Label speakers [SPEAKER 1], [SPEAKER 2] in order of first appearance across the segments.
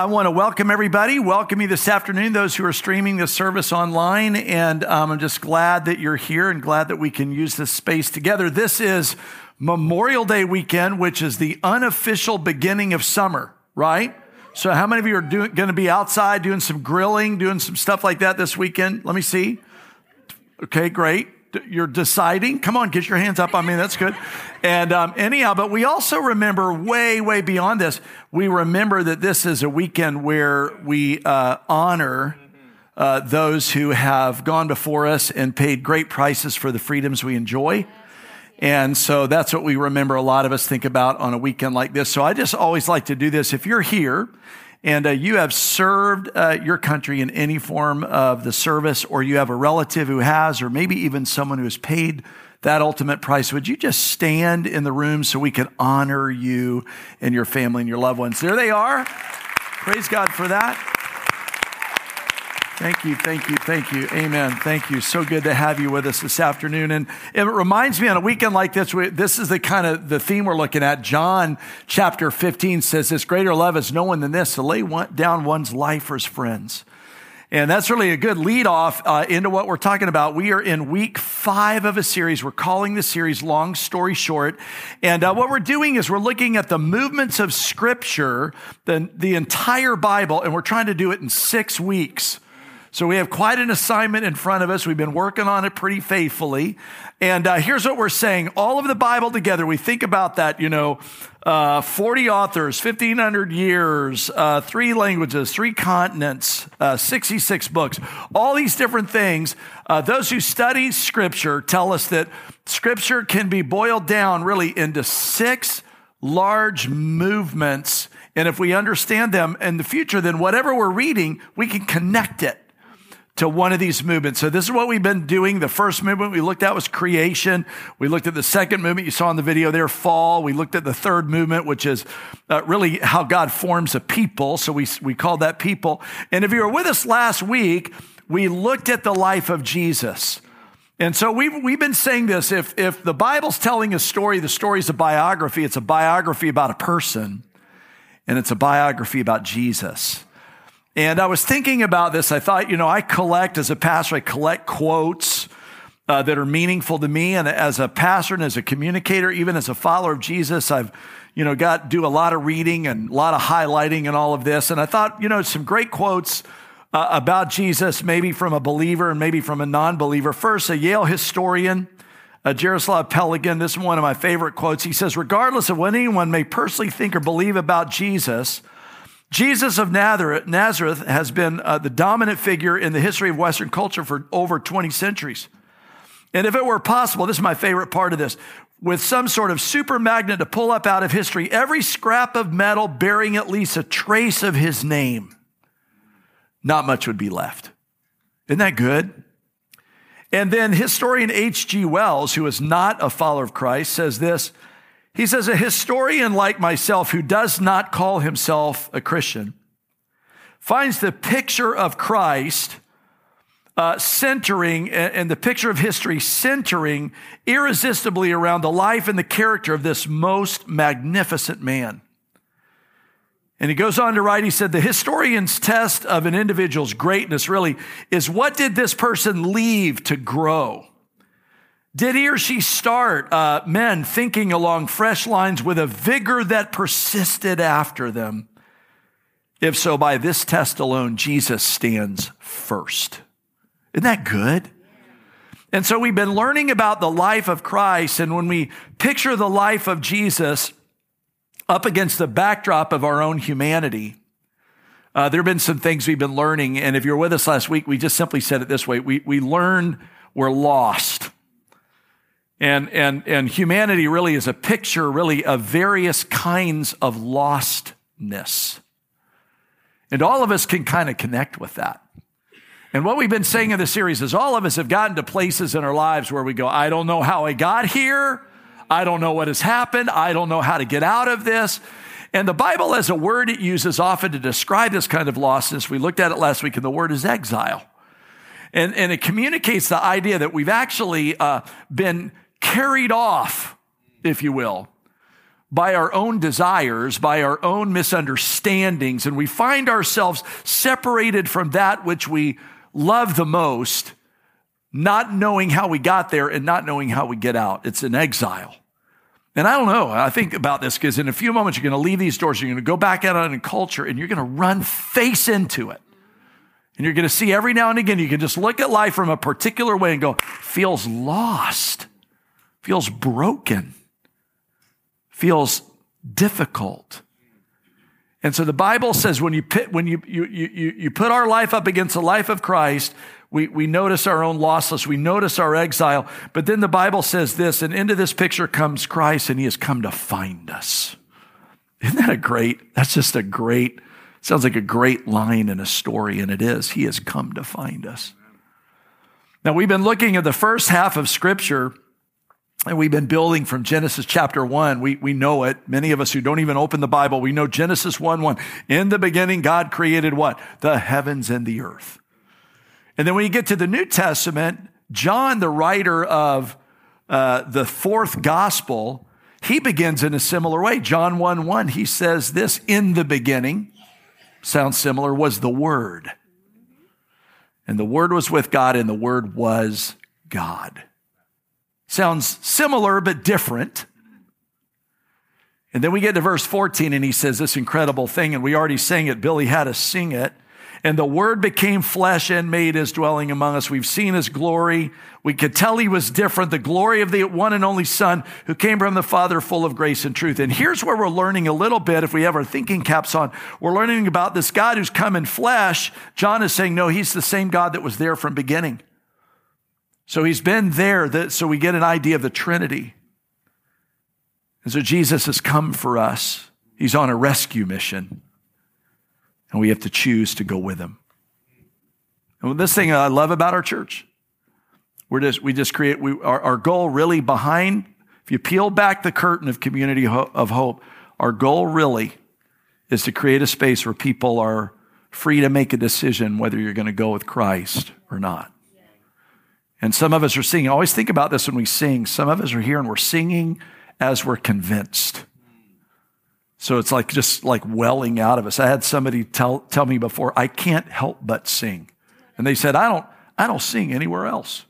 [SPEAKER 1] I want to welcome everybody. Welcome you this afternoon, those who are streaming this service online. And um, I'm just glad that you're here and glad that we can use this space together. This is Memorial Day weekend, which is the unofficial beginning of summer, right? So, how many of you are going to be outside doing some grilling, doing some stuff like that this weekend? Let me see. Okay, great you're deciding. Come on, get your hands up. I mean, that's good. And um, anyhow, but we also remember way, way beyond this. We remember that this is a weekend where we uh, honor uh, those who have gone before us and paid great prices for the freedoms we enjoy. And so that's what we remember. A lot of us think about on a weekend like this. So I just always like to do this. If you're here and uh, you have served uh, your country in any form of the service, or you have a relative who has, or maybe even someone who has paid that ultimate price, would you just stand in the room so we can honor you and your family and your loved ones? There they are. Praise God for that. Thank you, thank you, thank you. Amen. Thank you. So good to have you with us this afternoon. And it reminds me on a weekend like this, this is the kind of the theme we're looking at. John chapter 15 says this greater love is no one than this to lay one, down one's life for his friends. And that's really a good lead off uh, into what we're talking about. We are in week five of a series. We're calling the series Long Story Short. And uh, what we're doing is we're looking at the movements of Scripture, the, the entire Bible, and we're trying to do it in six weeks. So we have quite an assignment in front of us. We've been working on it pretty faithfully. And uh, here's what we're saying all of the Bible together, we think about that, you know, uh, 40 authors, 1,500 years, uh, three languages, three continents, uh, 66 books, all these different things. Uh, those who study Scripture tell us that Scripture can be boiled down really into six large movements. And if we understand them in the future, then whatever we're reading, we can connect it to one of these movements. So this is what we've been doing. The first movement we looked at was creation. We looked at the second movement you saw in the video there, fall. We looked at the third movement, which is uh, really how God forms a people. So we, we call that people. And if you were with us last week, we looked at the life of Jesus. And so we've, we've been saying this if, if the Bible's telling a story, the story's a biography, it's a biography about a person, and it's a biography about Jesus. And I was thinking about this. I thought, you know, I collect as a pastor, I collect quotes uh, that are meaningful to me. And as a pastor and as a communicator, even as a follower of Jesus, I've, you know, got do a lot of reading and a lot of highlighting and all of this. And I thought, you know, some great quotes uh, about Jesus, maybe from a believer and maybe from a non believer. First, a Yale historian. Uh, Jaroslav this is one of my favorite quotes. He says, regardless of what anyone may personally think or believe about Jesus, Jesus of Nazareth has been uh, the dominant figure in the history of Western culture for over 20 centuries. And if it were possible, this is my favorite part of this, with some sort of super magnet to pull up out of history every scrap of metal bearing at least a trace of his name, not much would be left. Isn't that good? And then historian H.G. Wells, who is not a follower of Christ, says this he says, A historian like myself who does not call himself a Christian finds the picture of Christ uh, centering and the picture of history centering irresistibly around the life and the character of this most magnificent man. And he goes on to write, he said, the historian's test of an individual's greatness really is what did this person leave to grow? Did he or she start uh, men thinking along fresh lines with a vigor that persisted after them? If so, by this test alone, Jesus stands first. Isn't that good? And so we've been learning about the life of Christ. And when we picture the life of Jesus up against the backdrop of our own humanity, uh, there have been some things we've been learning. And if you're with us last week, we just simply said it this way we, we learned we're lost. And, and, and humanity really is a picture, really, of various kinds of lostness. And all of us can kind of connect with that. And what we've been saying in this series is all of us have gotten to places in our lives where we go, I don't know how I got here. I don't know what has happened. I don't know how to get out of this. And the Bible, as a word, it uses often to describe this kind of lostness. We looked at it last week, and the word is exile. And, and it communicates the idea that we've actually uh, been carried off, if you will, by our own desires, by our own misunderstandings, and we find ourselves separated from that which we love the most, not knowing how we got there and not knowing how we get out. It's an exile. And I don't know. I think about this because in a few moments, you're going to leave these doors, you're going to go back out in culture, and you're going to run face into it. And you're going to see every now and again, you can just look at life from a particular way and go, feels lost, feels broken, feels difficult. And so the Bible says when you when you, you, you, you put our life up against the life of Christ, we, we notice our own lossless, we notice our exile. But then the Bible says this, and into this picture comes Christ, and he has come to find us. Isn't that a great? That's just a great, sounds like a great line in a story, and it is. He has come to find us. Now, we've been looking at the first half of Scripture and we've been building from Genesis chapter 1. We, we know it. Many of us who don't even open the Bible, we know Genesis 1 1. In the beginning, God created what? The heavens and the earth. And then when you get to the New Testament, John, the writer of uh, the fourth gospel, he begins in a similar way. John 1 1, he says this in the beginning, sounds similar, was the Word. And the Word was with God, and the Word was God. Sounds similar but different. And then we get to verse 14 and he says this incredible thing, and we already sang it. Billy had us sing it. And the word became flesh and made his dwelling among us. We've seen his glory. We could tell he was different. The glory of the one and only son who came from the father full of grace and truth. And here's where we're learning a little bit. If we have our thinking caps on, we're learning about this God who's come in flesh. John is saying, no, he's the same God that was there from beginning. So he's been there, that, so we get an idea of the Trinity. And so Jesus has come for us. He's on a rescue mission, and we have to choose to go with him. And this thing I love about our church, we're just, we just create, we, our, our goal really behind, if you peel back the curtain of community of hope, our goal really is to create a space where people are free to make a decision whether you're going to go with Christ or not. And some of us are singing. Always think about this when we sing. Some of us are here and we're singing as we're convinced. So it's like just like welling out of us. I had somebody tell, tell me before, I can't help but sing. And they said, I don't, I don't sing anywhere else.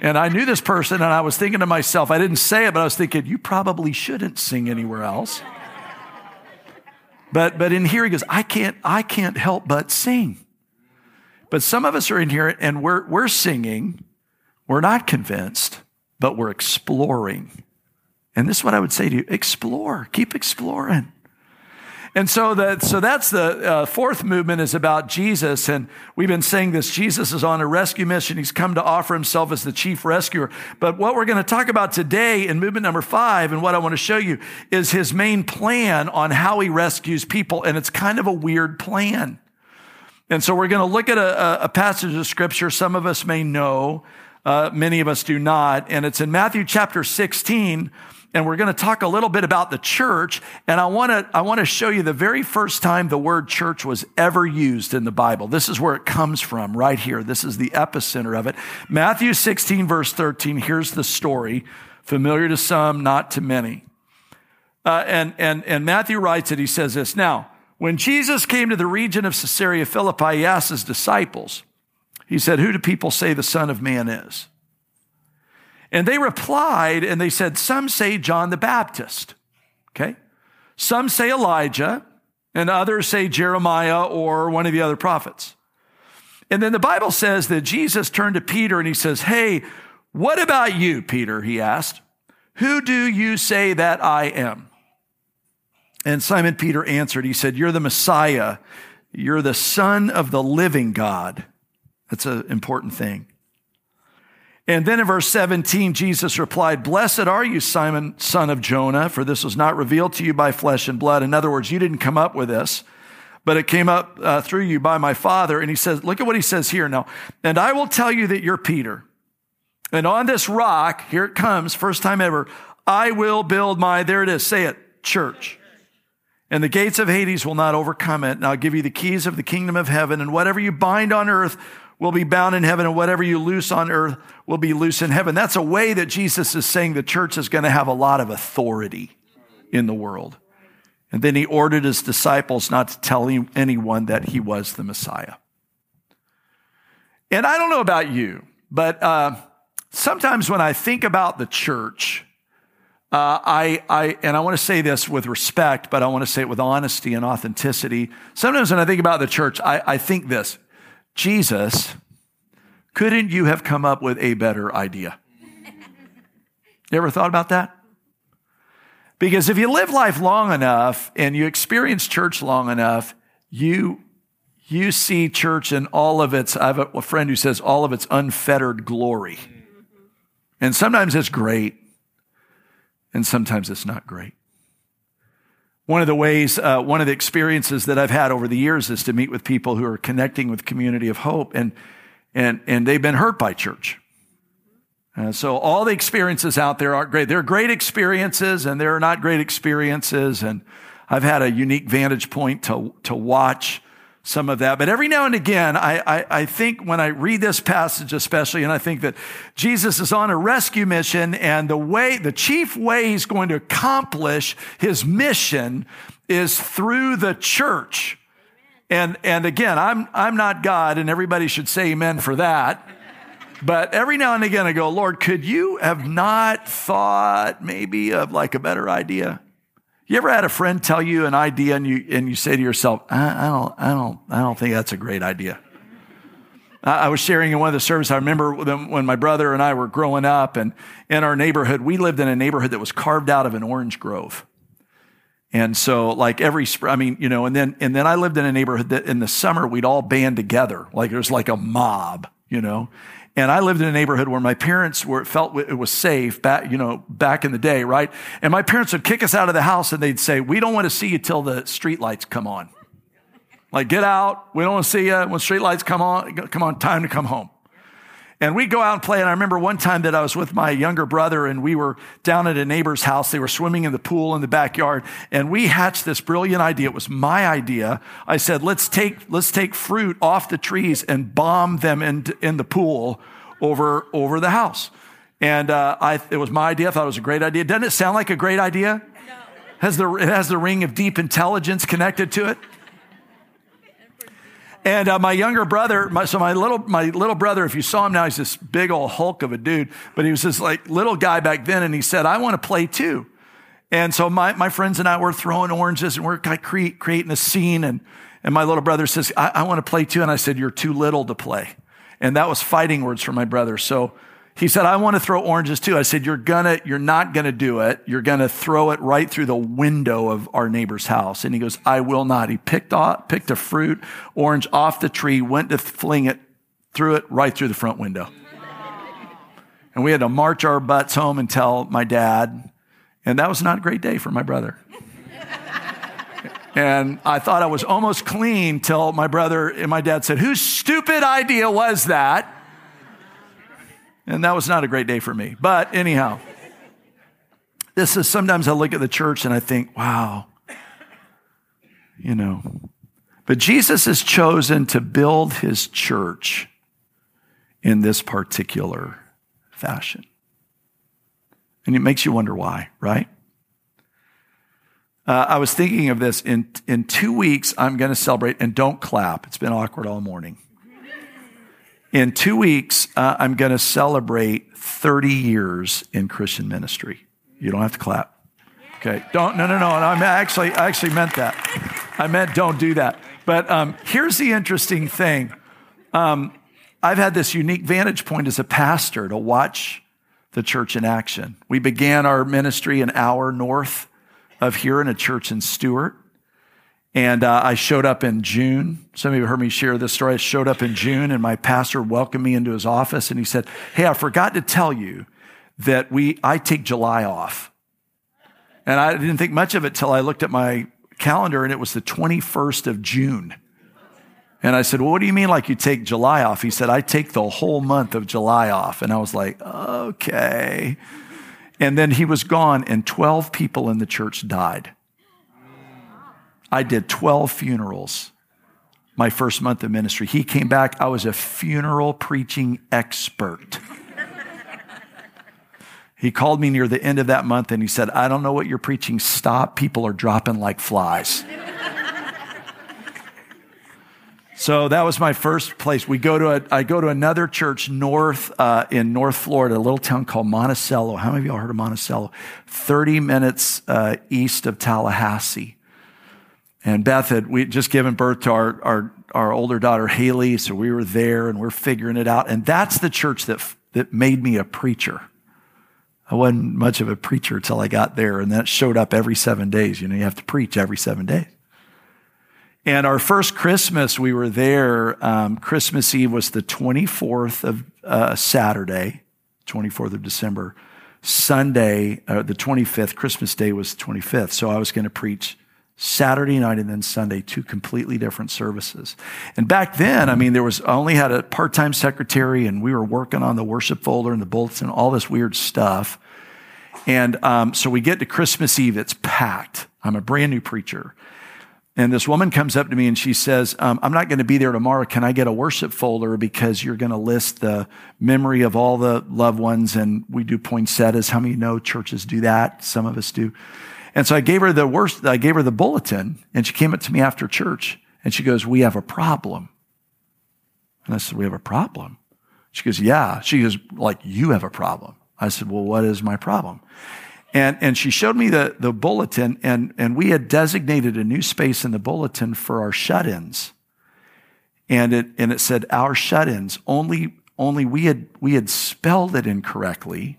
[SPEAKER 1] And I knew this person and I was thinking to myself, I didn't say it, but I was thinking, you probably shouldn't sing anywhere else. But, but in here he goes, I can't, I can't help but sing. But some of us are in here and we're, we're singing we're not convinced, but we're exploring. And this is what I would say to you explore, keep exploring. And so, the, so that's the uh, fourth movement is about Jesus. And we've been saying this Jesus is on a rescue mission. He's come to offer himself as the chief rescuer. But what we're going to talk about today in movement number five, and what I want to show you, is his main plan on how he rescues people. And it's kind of a weird plan. And so we're going to look at a, a passage of scripture some of us may know. Uh, many of us do not. And it's in Matthew chapter 16. And we're going to talk a little bit about the church. And I want to, I want to show you the very first time the word church was ever used in the Bible. This is where it comes from, right here. This is the epicenter of it. Matthew 16, verse 13. Here's the story. Familiar to some, not to many. Uh, and, and, and Matthew writes it. He says this Now, when Jesus came to the region of Caesarea Philippi, he asked his disciples, he said, Who do people say the Son of Man is? And they replied and they said, Some say John the Baptist. Okay. Some say Elijah, and others say Jeremiah or one of the other prophets. And then the Bible says that Jesus turned to Peter and he says, Hey, what about you, Peter? He asked. Who do you say that I am? And Simon Peter answered, He said, You're the Messiah. You're the Son of the living God. That's an important thing. And then in verse 17, Jesus replied, Blessed are you, Simon, son of Jonah, for this was not revealed to you by flesh and blood. In other words, you didn't come up with this, but it came up uh, through you by my Father. And he says, look at what he says here now. And I will tell you that you're Peter. And on this rock, here it comes, first time ever, I will build my, there it is, say it, church. And the gates of Hades will not overcome it. And I'll give you the keys of the kingdom of heaven. And whatever you bind on earth will be bound in heaven. And whatever you loose on earth will be loose in heaven. That's a way that Jesus is saying the church is going to have a lot of authority in the world. And then he ordered his disciples not to tell anyone that he was the Messiah. And I don't know about you, but uh, sometimes when I think about the church, uh, I, I, and I want to say this with respect, but I want to say it with honesty and authenticity. Sometimes when I think about the church, I, I think this Jesus, couldn't you have come up with a better idea? You ever thought about that? Because if you live life long enough and you experience church long enough, you, you see church in all of its, I have a friend who says all of its unfettered glory. Mm-hmm. And sometimes it's great, and sometimes it's not great. One of the ways, uh, one of the experiences that I've had over the years is to meet with people who are connecting with Community of Hope, and, and, and they've been hurt by church. Uh, so all the experiences out there aren't great. There are great experiences, and there are not great experiences. And I've had a unique vantage point to, to watch some of that. But every now and again, I, I, I, think when I read this passage, especially, and I think that Jesus is on a rescue mission, and the way, the chief way he's going to accomplish his mission is through the church. And, and again, I'm, I'm not God, and everybody should say amen for that. But every now and again, I go, Lord, could you have not thought maybe of like a better idea? You ever had a friend tell you an idea and you, and you say to yourself, I, I don't, I don't, I don't think that's a great idea. I, I was sharing in one of the services. I remember when my brother and I were growing up and in our neighborhood, we lived in a neighborhood that was carved out of an orange grove. And so like every spring, I mean, you know, and then, and then I lived in a neighborhood that in the summer we'd all band together. Like it was like a mob, you know, and I lived in a neighborhood where my parents were, felt it was safe back, you know, back in the day, right? And my parents would kick us out of the house and they'd say, we don't want to see you till the street lights come on. Like, get out. We don't want to see you when street lights come on. Come on, time to come home. And we'd go out and play. And I remember one time that I was with my younger brother and we were down at a neighbor's house. They were swimming in the pool in the backyard. And we hatched this brilliant idea. It was my idea. I said, let's take, let's take fruit off the trees and bomb them in, in the pool over, over the house. And uh, I, it was my idea. I thought it was a great idea. Doesn't it sound like a great idea? No. Has the, it has the ring of deep intelligence connected to it. And uh, my younger brother, my, so my little, my little brother, if you saw him now, he's this big old hulk of a dude, but he was this like little guy back then. And he said, I want to play too. And so my, my friends and I were throwing oranges and we're create, creating a scene. And, and my little brother says, I, I want to play too. And I said, you're too little to play. And that was fighting words for my brother. So he said, I want to throw oranges too. I said, you're gonna, you're not gonna do it. You're gonna throw it right through the window of our neighbor's house. And he goes, I will not. He picked off, picked a fruit orange off the tree, went to fling it, threw it right through the front window. And we had to march our butts home and tell my dad. And that was not a great day for my brother. And I thought I was almost clean till my brother and my dad said, Whose stupid idea was that? And that was not a great day for me. But anyhow, this is sometimes I look at the church and I think, wow, you know. But Jesus has chosen to build his church in this particular fashion. And it makes you wonder why, right? Uh, I was thinking of this in, in two weeks, I'm going to celebrate, and don't clap. It's been awkward all morning. In two weeks, uh, I'm going to celebrate 30 years in Christian ministry. You don't have to clap. Okay. Don't, no, no, no. I actually, I actually meant that. I meant don't do that. But um, here's the interesting thing. Um, I've had this unique vantage point as a pastor to watch the church in action. We began our ministry an hour north of here in a church in Stuart. And uh, I showed up in June. Some of you heard me share this story. I showed up in June, and my pastor welcomed me into his office, and he said, "Hey, I forgot to tell you that we I take July off." And I didn't think much of it till I looked at my calendar and it was the 21st of June. And I said, well, what do you mean like you take July off? He said, I take the whole month of July off. And I was like, okay. And then he was gone and 12 people in the church died. I did 12 funerals my first month of ministry. He came back. I was a funeral preaching expert. he called me near the end of that month and he said, I don't know what you're preaching. Stop. People are dropping like flies. So that was my first place. We go to a, I go to another church north uh, in North Florida, a little town called Monticello. How many of y'all heard of Monticello? Thirty minutes uh, east of Tallahassee. And Beth had we just given birth to our, our our older daughter Haley, so we were there and we're figuring it out. And that's the church that that made me a preacher. I wasn't much of a preacher until I got there, and that showed up every seven days. You know, you have to preach every seven days. And our first Christmas, we were there. Um, Christmas Eve was the 24th of uh, Saturday, 24th of December. Sunday, uh, the 25th, Christmas Day was the 25th. So I was going to preach Saturday night and then Sunday, two completely different services. And back then, I mean, there was, I only had a part time secretary and we were working on the worship folder and the bulletin, all this weird stuff. And um, so we get to Christmas Eve, it's packed. I'm a brand new preacher. And this woman comes up to me and she says, um, I'm not going to be there tomorrow. Can I get a worship folder because you're going to list the memory of all the loved ones? And we do poinsettias. How many know churches do that? Some of us do. And so I gave her the worst, I gave her the bulletin and she came up to me after church and she goes, we have a problem. And I said, we have a problem. She goes, yeah. She goes, like, you have a problem. I said, well, what is my problem? And, and she showed me the, the bulletin, and, and we had designated a new space in the bulletin for our shut ins. And it, and it said, our shut ins. Only, only we, had, we had spelled it incorrectly.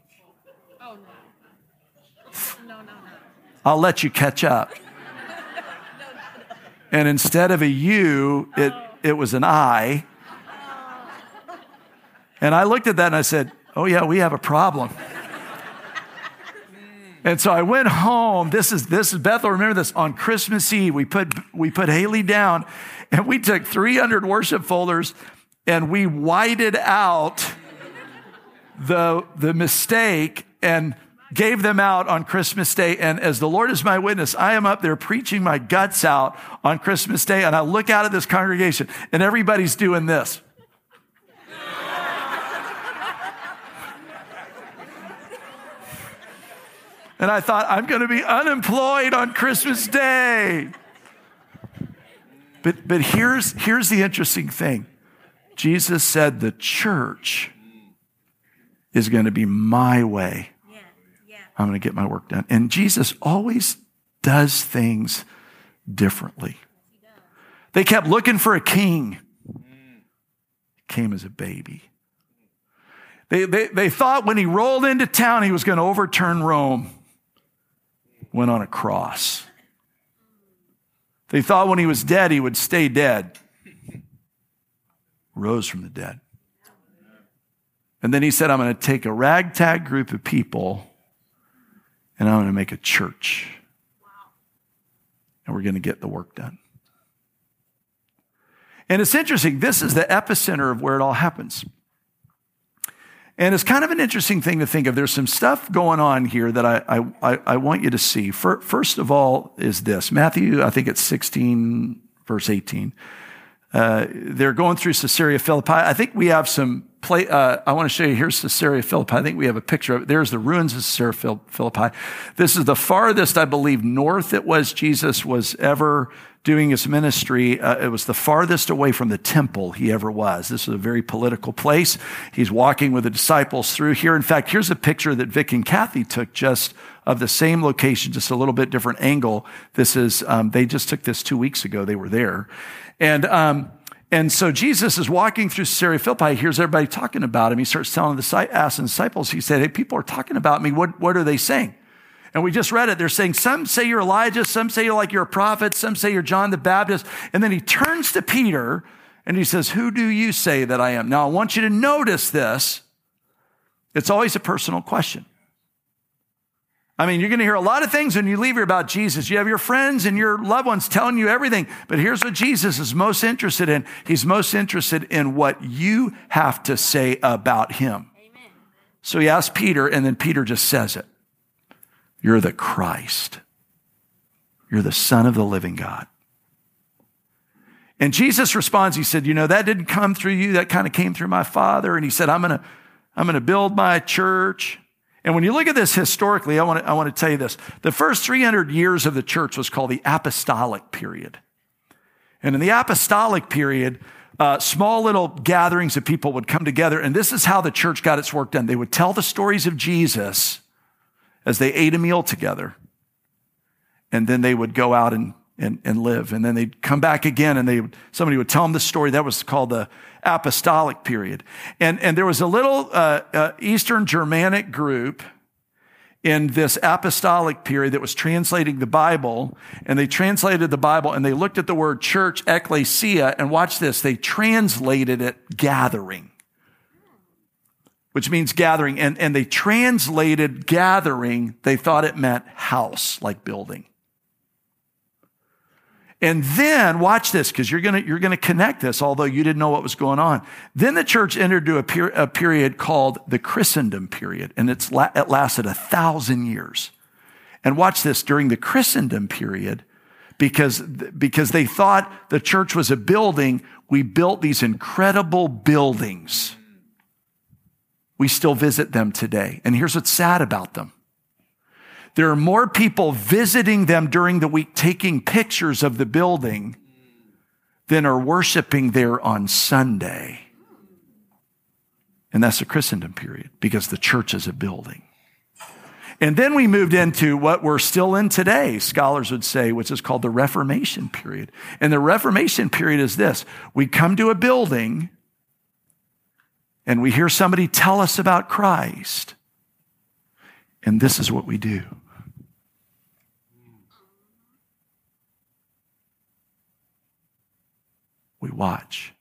[SPEAKER 1] Oh, no. No, no, no. I'll let you catch up. And instead of a U, it, it was an I. And I looked at that and I said, Oh, yeah, we have a problem. And so I went home. This is this is Bethel. Remember this on Christmas Eve. We put we put Haley down, and we took 300 worship folders, and we whited out the the mistake and gave them out on Christmas Day. And as the Lord is my witness, I am up there preaching my guts out on Christmas Day, and I look out at this congregation, and everybody's doing this. And I thought, I'm going to be unemployed on Christmas Day. But, but here's, here's the interesting thing Jesus said the church is going to be my way. I'm going to get my work done. And Jesus always does things differently. They kept looking for a king. Came as a baby. They, they, they thought when he rolled into town, he was going to overturn Rome went on a cross. They thought when he was dead, he would stay dead. Rose from the dead. And then he said, I'm going to take a ragtag group of people and I'm going to make a church. And we're going to get the work done. And it's interesting, this is the epicenter of where it all happens. And it's kind of an interesting thing to think of. There's some stuff going on here that I, I, I want you to see. First of all, is this Matthew, I think it's 16, verse 18. Uh, they're going through Caesarea Philippi. I think we have some play. Uh, I want to show you here's Caesarea Philippi. I think we have a picture of it. There's the ruins of Caesarea Philippi. This is the farthest, I believe, north it was Jesus was ever doing his ministry. Uh, it was the farthest away from the temple he ever was. This is a very political place. He's walking with the disciples through here. In fact, here's a picture that Vic and Kathy took just of the same location, just a little bit different angle. This is, um, they just took this two weeks ago. They were there. And, um, and so Jesus is walking through Caesarea Philippi. He hears everybody talking about him. He starts telling the asking disciples, he said, Hey, people are talking about me. What, what are they saying? And we just read it. They're saying, some say you're Elijah, some say you're like you're a prophet, some say you're John the Baptist. And then he turns to Peter and he says, Who do you say that I am? Now, I want you to notice this. It's always a personal question. I mean, you're going to hear a lot of things when you leave here about Jesus. You have your friends and your loved ones telling you everything. But here's what Jesus is most interested in. He's most interested in what you have to say about him. Amen. So he asks Peter, and then Peter just says it. You're the Christ. You're the Son of the living God. And Jesus responds, He said, You know, that didn't come through you. That kind of came through my Father. And He said, I'm going to, I'm going to build my church. And when you look at this historically, I want, to, I want to tell you this. The first 300 years of the church was called the apostolic period. And in the apostolic period, uh, small little gatherings of people would come together. And this is how the church got its work done. They would tell the stories of Jesus as they ate a meal together. And then they would go out and and, and live. And then they'd come back again and they somebody would tell them the story. That was called the apostolic period. And, and there was a little uh, uh, Eastern Germanic group in this apostolic period that was translating the Bible. And they translated the Bible and they looked at the word church, ecclesia, and watch this. They translated it gathering. Which means gathering. And, and they translated gathering, they thought it meant house, like building. And then watch this because you're going to you're to connect this although you didn't know what was going on. Then the church entered into a, per, a period called the Christendom period and it's la- it lasted a thousand years. And watch this during the Christendom period because because they thought the church was a building, we built these incredible buildings. We still visit them today. And here's what's sad about them. There are more people visiting them during the week, taking pictures of the building than are worshiping there on Sunday. And that's the Christendom period because the church is a building. And then we moved into what we're still in today, scholars would say, which is called the Reformation period. And the Reformation period is this we come to a building and we hear somebody tell us about Christ, and this is what we do. We watch.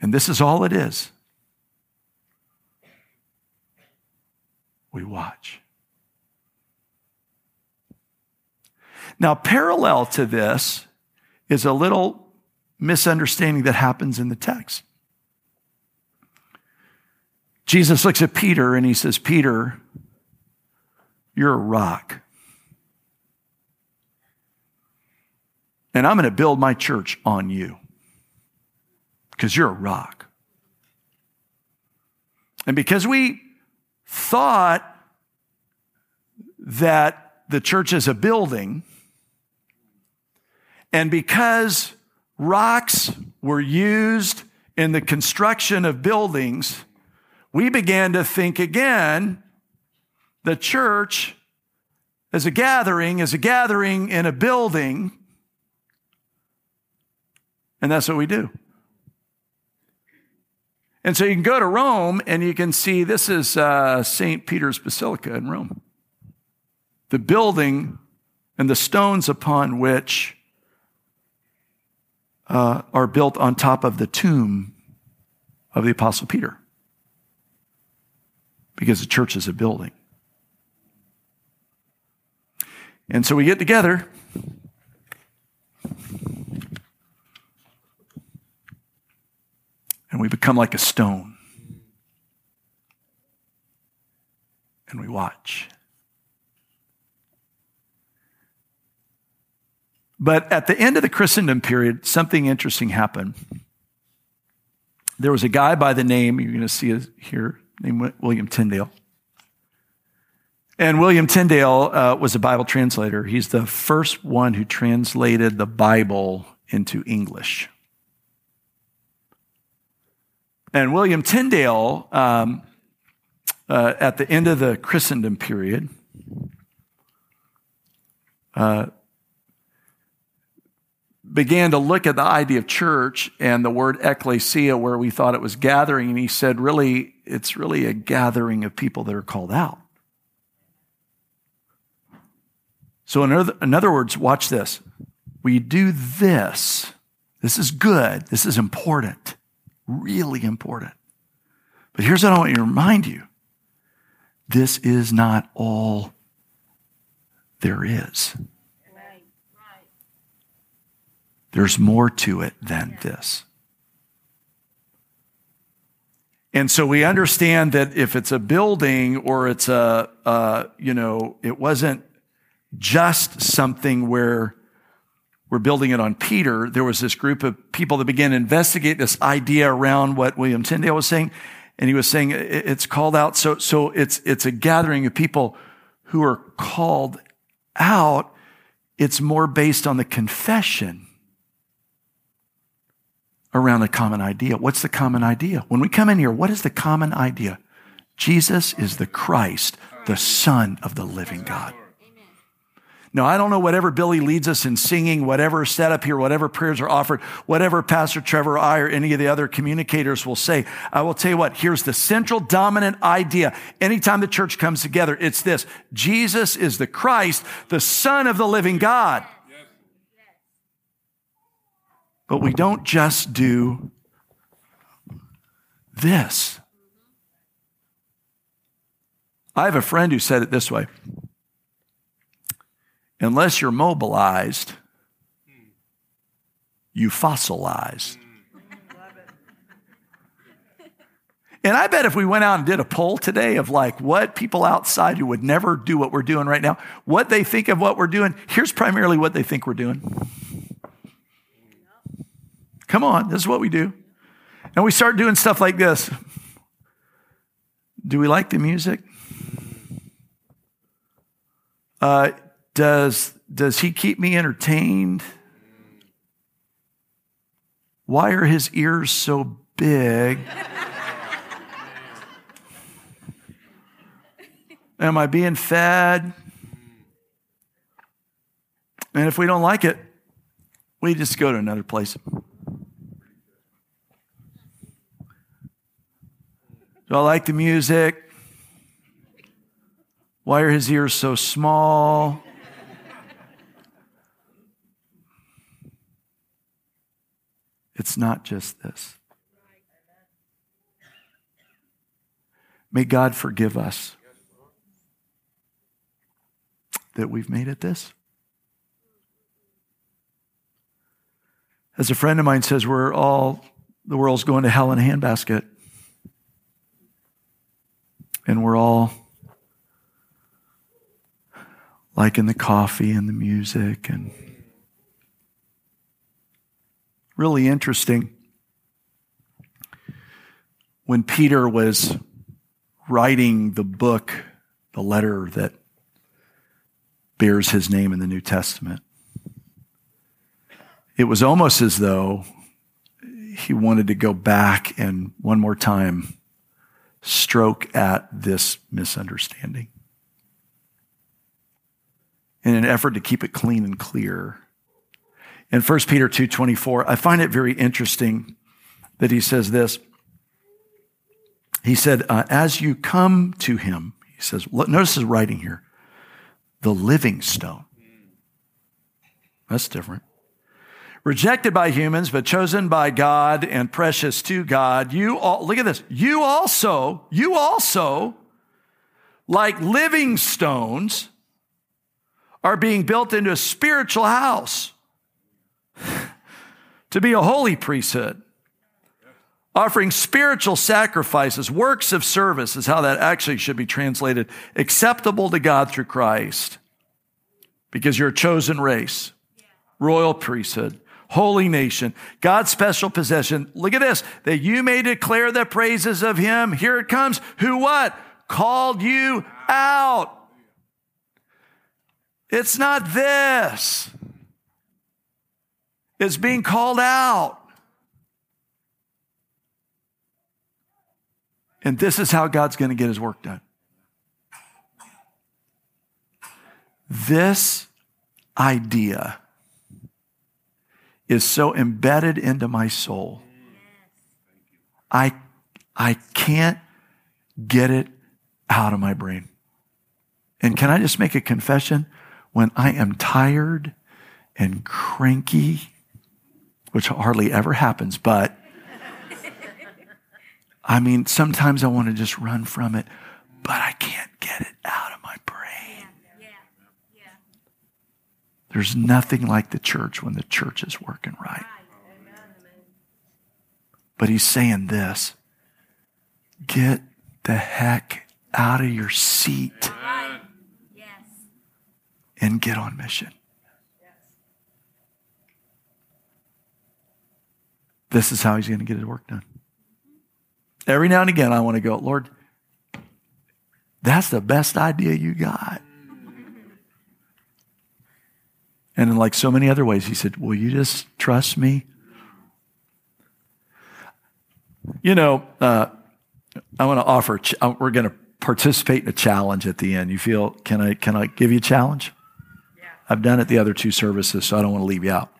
[SPEAKER 1] And this is all it is. We watch. Now, parallel to this is a little misunderstanding that happens in the text. Jesus looks at Peter and he says, Peter, you're a rock. And I'm going to build my church on you because you're a rock. And because we thought that the church is a building, and because rocks were used in the construction of buildings, we began to think again the church as a gathering, as a gathering in a building, and that's what we do. And so you can go to Rome and you can see this is uh, St. Peter's Basilica in Rome. The building and the stones upon which uh, are built on top of the tomb of the Apostle Peter. Because the church is a building. And so we get together and we become like a stone. And we watch. But at the end of the Christendom period, something interesting happened. There was a guy by the name, you're going to see here, named William Tyndale. And William Tyndale uh, was a Bible translator. He's the first one who translated the Bible into English. And William Tyndale, um, uh, at the end of the Christendom period, uh, began to look at the idea of church and the word ecclesia, where we thought it was gathering, and he said, really, it's really a gathering of people that are called out. So, in other, in other words, watch this. We do this. This is good. This is important really important. But here's what I want you to remind you this is not all there is. There's more to it than this. And so we understand that if it's a building or it's a, uh, you know, it wasn't just something where we're building it on Peter. There was this group of people that began to investigate this idea around what William Tyndale was saying. And he was saying it's called out. So, so it's, it's a gathering of people who are called out. It's more based on the confession around a common idea. What's the common idea? When we come in here, what is the common idea? Jesus is the Christ, the Son of the living God. Now, I don't know whatever Billy leads us in singing, whatever set up here, whatever prayers are offered, whatever Pastor Trevor or I or any of the other communicators will say. I will tell you what, here's the central dominant idea. Anytime the church comes together, it's this Jesus is the Christ, the Son of the living God. But we don't just do this. I have a friend who said it this way unless you're mobilized, you fossilize. And I bet if we went out and did a poll today of like what people outside who would never do what we're doing right now, what they think of what we're doing, here's primarily what they think we're doing. Come on, this is what we do. And we start doing stuff like this. Do we like the music? Uh, does, does he keep me entertained? Why are his ears so big? Am I being fed? And if we don't like it, we just go to another place. Do I like the music? Why are his ears so small? It's not just this. May God forgive us that we've made it this. As a friend of mine says, we're all, the world's going to hell in a handbasket and we're all liking the coffee and the music and really interesting when Peter was writing the book, the letter that bears his name in the New Testament. It was almost as though he wanted to go back and one more time stroke at this misunderstanding. In an effort to keep it clean and clear. In 1 Peter 2:24, I find it very interesting that he says this. He said, uh, as you come to him, he says, notice his writing here, the living stone. That's different rejected by humans, but chosen by God and precious to God. You all, look at this. You also, you also, like living stones, are being built into a spiritual house to be a holy priesthood, offering spiritual sacrifices, works of service is how that actually should be translated, acceptable to God through Christ, because you're a chosen race, royal priesthood holy nation, God's special possession. Look at this, that you may declare the praises of him. Here it comes. Who what? Called you out. It's not this. It's being called out. And this is how God's going to get his work done. This idea is so embedded into my soul. I, I can't get it out of my brain. And can I just make a confession? When I am tired and cranky, which hardly ever happens, but I mean, sometimes I want to just run from it, but I can't get it out of my brain. Yeah, yeah, There's nothing like the church when the church is working right. But he's saying this get the heck out of your seat and get on mission. This is how he's going to get his work done. Every now and again, I want to go, Lord, that's the best idea you got. And in like so many other ways, he said, Will you just trust me? You know, uh, I want to offer, uh, we're going to participate in a challenge at the end. You feel, can I, can I give you a challenge? Yeah. I've done it the other two services, so I don't want to leave you out.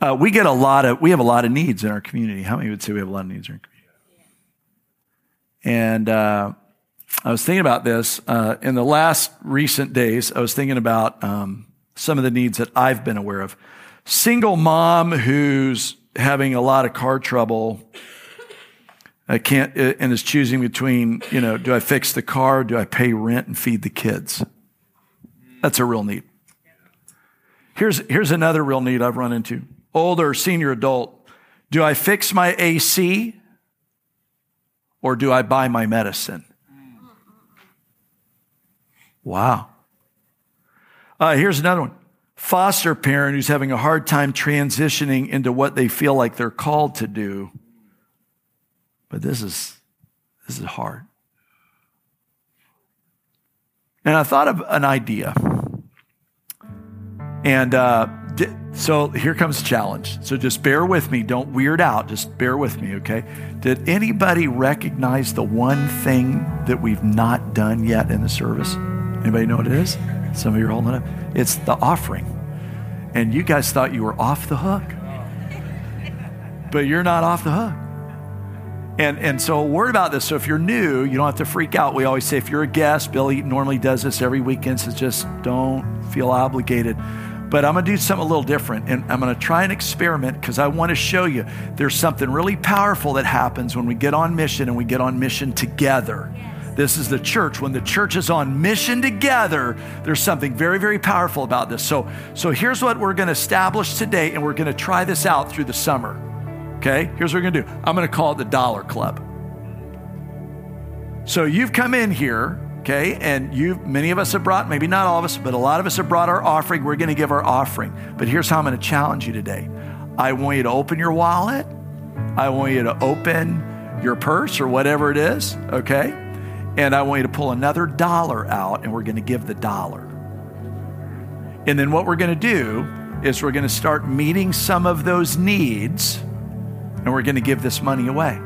[SPEAKER 1] Uh, we get a lot of, we have a lot of needs in our community. How many would say we have a lot of needs in our community? And uh, I was thinking about this uh, in the last recent days. I was thinking about um, some of the needs that I've been aware of. Single mom who's having a lot of car trouble. I can't, uh, and is choosing between, you know, do I fix the car? Do I pay rent and feed the kids? That's a real need. Here's, here's another real need I've run into older senior adult, do I fix my AC or do I buy my medicine? Wow. Uh, here's another one foster parent who's having a hard time transitioning into what they feel like they're called to do. But this is, this is hard. And I thought of an idea. And uh, so here comes challenge. So just bear with me. Don't weird out. Just bear with me, okay? Did anybody recognize the one thing that we've not done yet in the service? Anybody know what it is? Some of you are holding up. It's the offering. And you guys thought you were off the hook. But you're not off the hook. And, and so a word about this. So if you're new, you don't have to freak out. We always say if you're a guest, Billy normally does this every weekend, so just don't feel obligated. But I'm going to do something a little different. And I'm going to try and experiment because I want to show you there's something really powerful that happens when we get on mission and we get on mission together. This is the church. When the church is on mission together, there's something very, very powerful about this. So, so here's what we're going to establish today, and we're going to try this out through the summer. Okay? Here's what we're going to do I'm going to call it the Dollar Club. So you've come in here okay? And you, many of us have brought, maybe not all of us, but a lot of us have brought our offering. We're going to give our offering. But here's how I'm going to challenge you today. I want you to open your wallet. I want you to open your purse or whatever it is, okay? And I want you to pull another dollar out and we're going to give the dollar. And then what we're going to do is we're going to start meeting some of those needs and we're going to give this money away.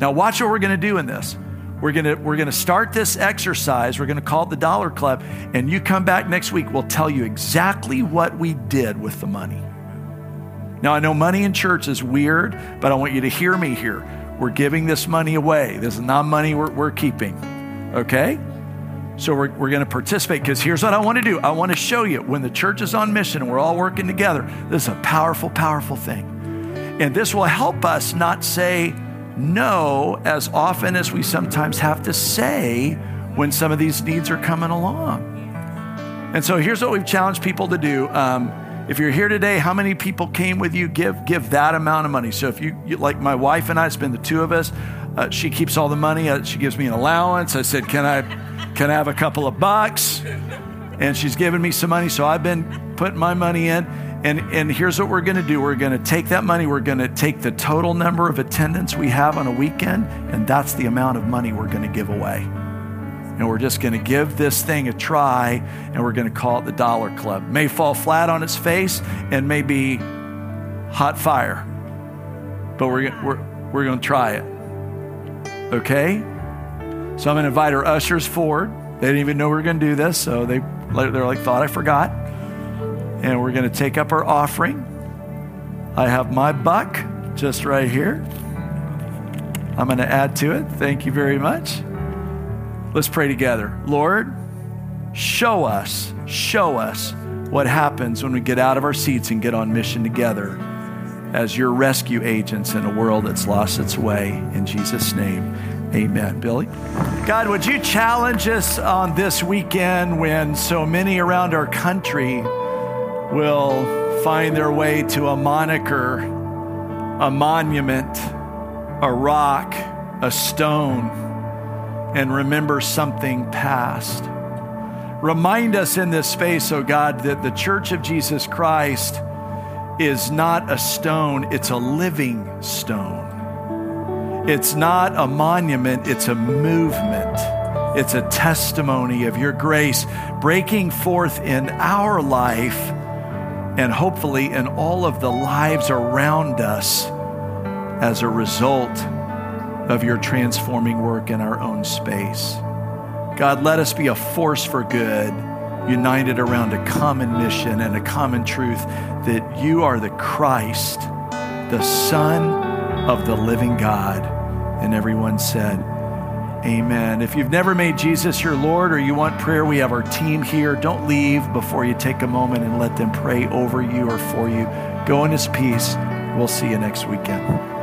[SPEAKER 1] Now, watch what we're going to do in this. We're to we're to start this exercise. We're to call it the Dollar Club and you come back next week we'll tell you exactly what we did with the money. Now I know money in church is weird, but I want you to hear me here. We're giving this money away. This is not money we're, we're keeping. Okay? So we're, we're going to participate because here's what I want to do. I want to show you when the church is on mission and we're all working together, this is a powerful, powerful thing. And this will help us not say, no as often as we sometimes have to say when some of these needs are coming along. And so here's what we've challenged people to do. Um, if you're here today, how many people came with you? Give give that amount of money. So if you, you like my wife and I, it's been the two of us. Uh, she keeps all the money. Uh, she gives me an allowance. I said, "Can I, can I have a couple of bucks?" And she's given me some money. So I've been putting my money in. And, and here's what we're going to do we're going to take that money, we're going to take the total number of attendance we have on a weekend, and that's the amount of money we're going to give away. And we're just going to give this thing a try, and we're going to call it the Dollar Club. May fall flat on its face and may be hot fire, but we're, we're, we're going to try it. Okay? So I'm going to invite our ushers forward. They didn't even know we were going to do this, so they, they're like, thought I forgot and we're going to take up our offering. I have my buck just right here. I'm going to add to it. Thank you very much. Let's pray together. Lord, show us, show us what happens when we get out of our seats and get on mission together. as your rescue agents in a world that's lost its way. In Jesus' name, amen. Billy? God, would you challenge us on this weekend when so many around our country will find their way to a moniker, a monument, a rock, a stone, and remember something past? Remind us in this space, oh God, that the Church of Jesus Christ is not a stone, it's a living stone. It's not a monument, it's a movement. It's a testimony of your grace breaking forth in our life and hopefully in all of the lives around us as a result of your transforming work in our own space. God, let us be a force for good, united around a common mission and a common truth that you are the Christ, the Son of the living God. And everyone said, Amen. If you've never made Jesus your Lord or you want prayer, we have our team here. Don't leave before you take a moment and let them pray over you or for you. Go in His peace. We'll see you next weekend.